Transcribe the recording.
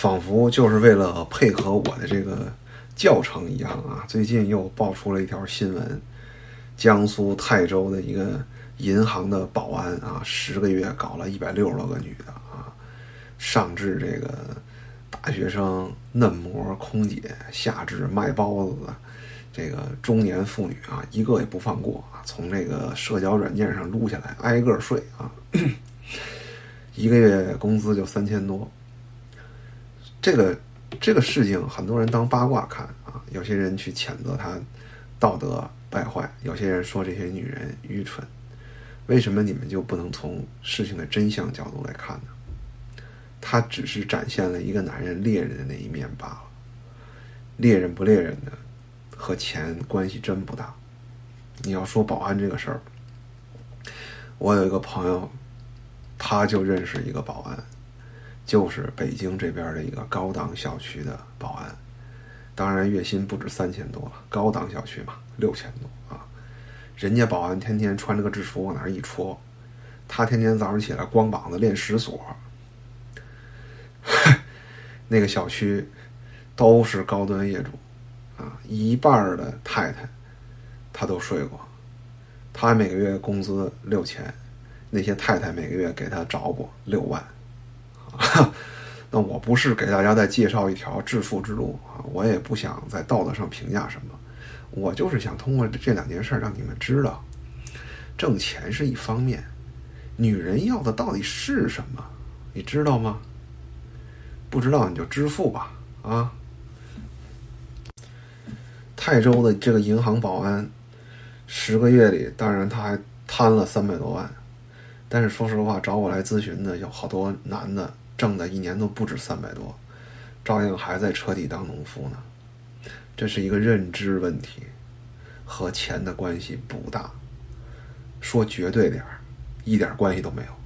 仿佛就是为了配合我的这个教程一样啊！最近又爆出了一条新闻，江苏泰州的一个银行的保安啊，十个月搞了一百六十多个女的啊，上至这个大学生、嫩模、空姐，下至卖包子的这个中年妇女啊，一个也不放过啊！从这个社交软件上撸下来，挨个睡啊，一个月工资就三千多。这个这个事情，很多人当八卦看啊。有些人去谴责他道德败坏，有些人说这些女人愚蠢。为什么你们就不能从事情的真相角度来看呢？他只是展现了一个男人猎人的那一面罢了。猎人不猎人的，和钱关系真不大。你要说保安这个事儿，我有一个朋友，他就认识一个保安。就是北京这边的一个高档小区的保安，当然月薪不止三千多了，高档小区嘛，六千多啊。人家保安天天穿着个制服往那儿一戳，他天天早上起来光膀子练十锁。那个小区都是高端业主啊，一半的太太他都睡过，他每个月工资六千，那些太太每个月给他找过六万。那我不是给大家再介绍一条致富之路啊，我也不想在道德上评价什么，我就是想通过这两件事让你们知道，挣钱是一方面，女人要的到底是什么，你知道吗？不知道你就支付吧啊！泰州的这个银行保安，十个月里，当然他还贪了三百多万，但是说实话，找我来咨询的有好多男的。挣的一年都不止三百多，照样还在车底当农夫呢。这是一个认知问题，和钱的关系不大。说绝对点儿，一点关系都没有。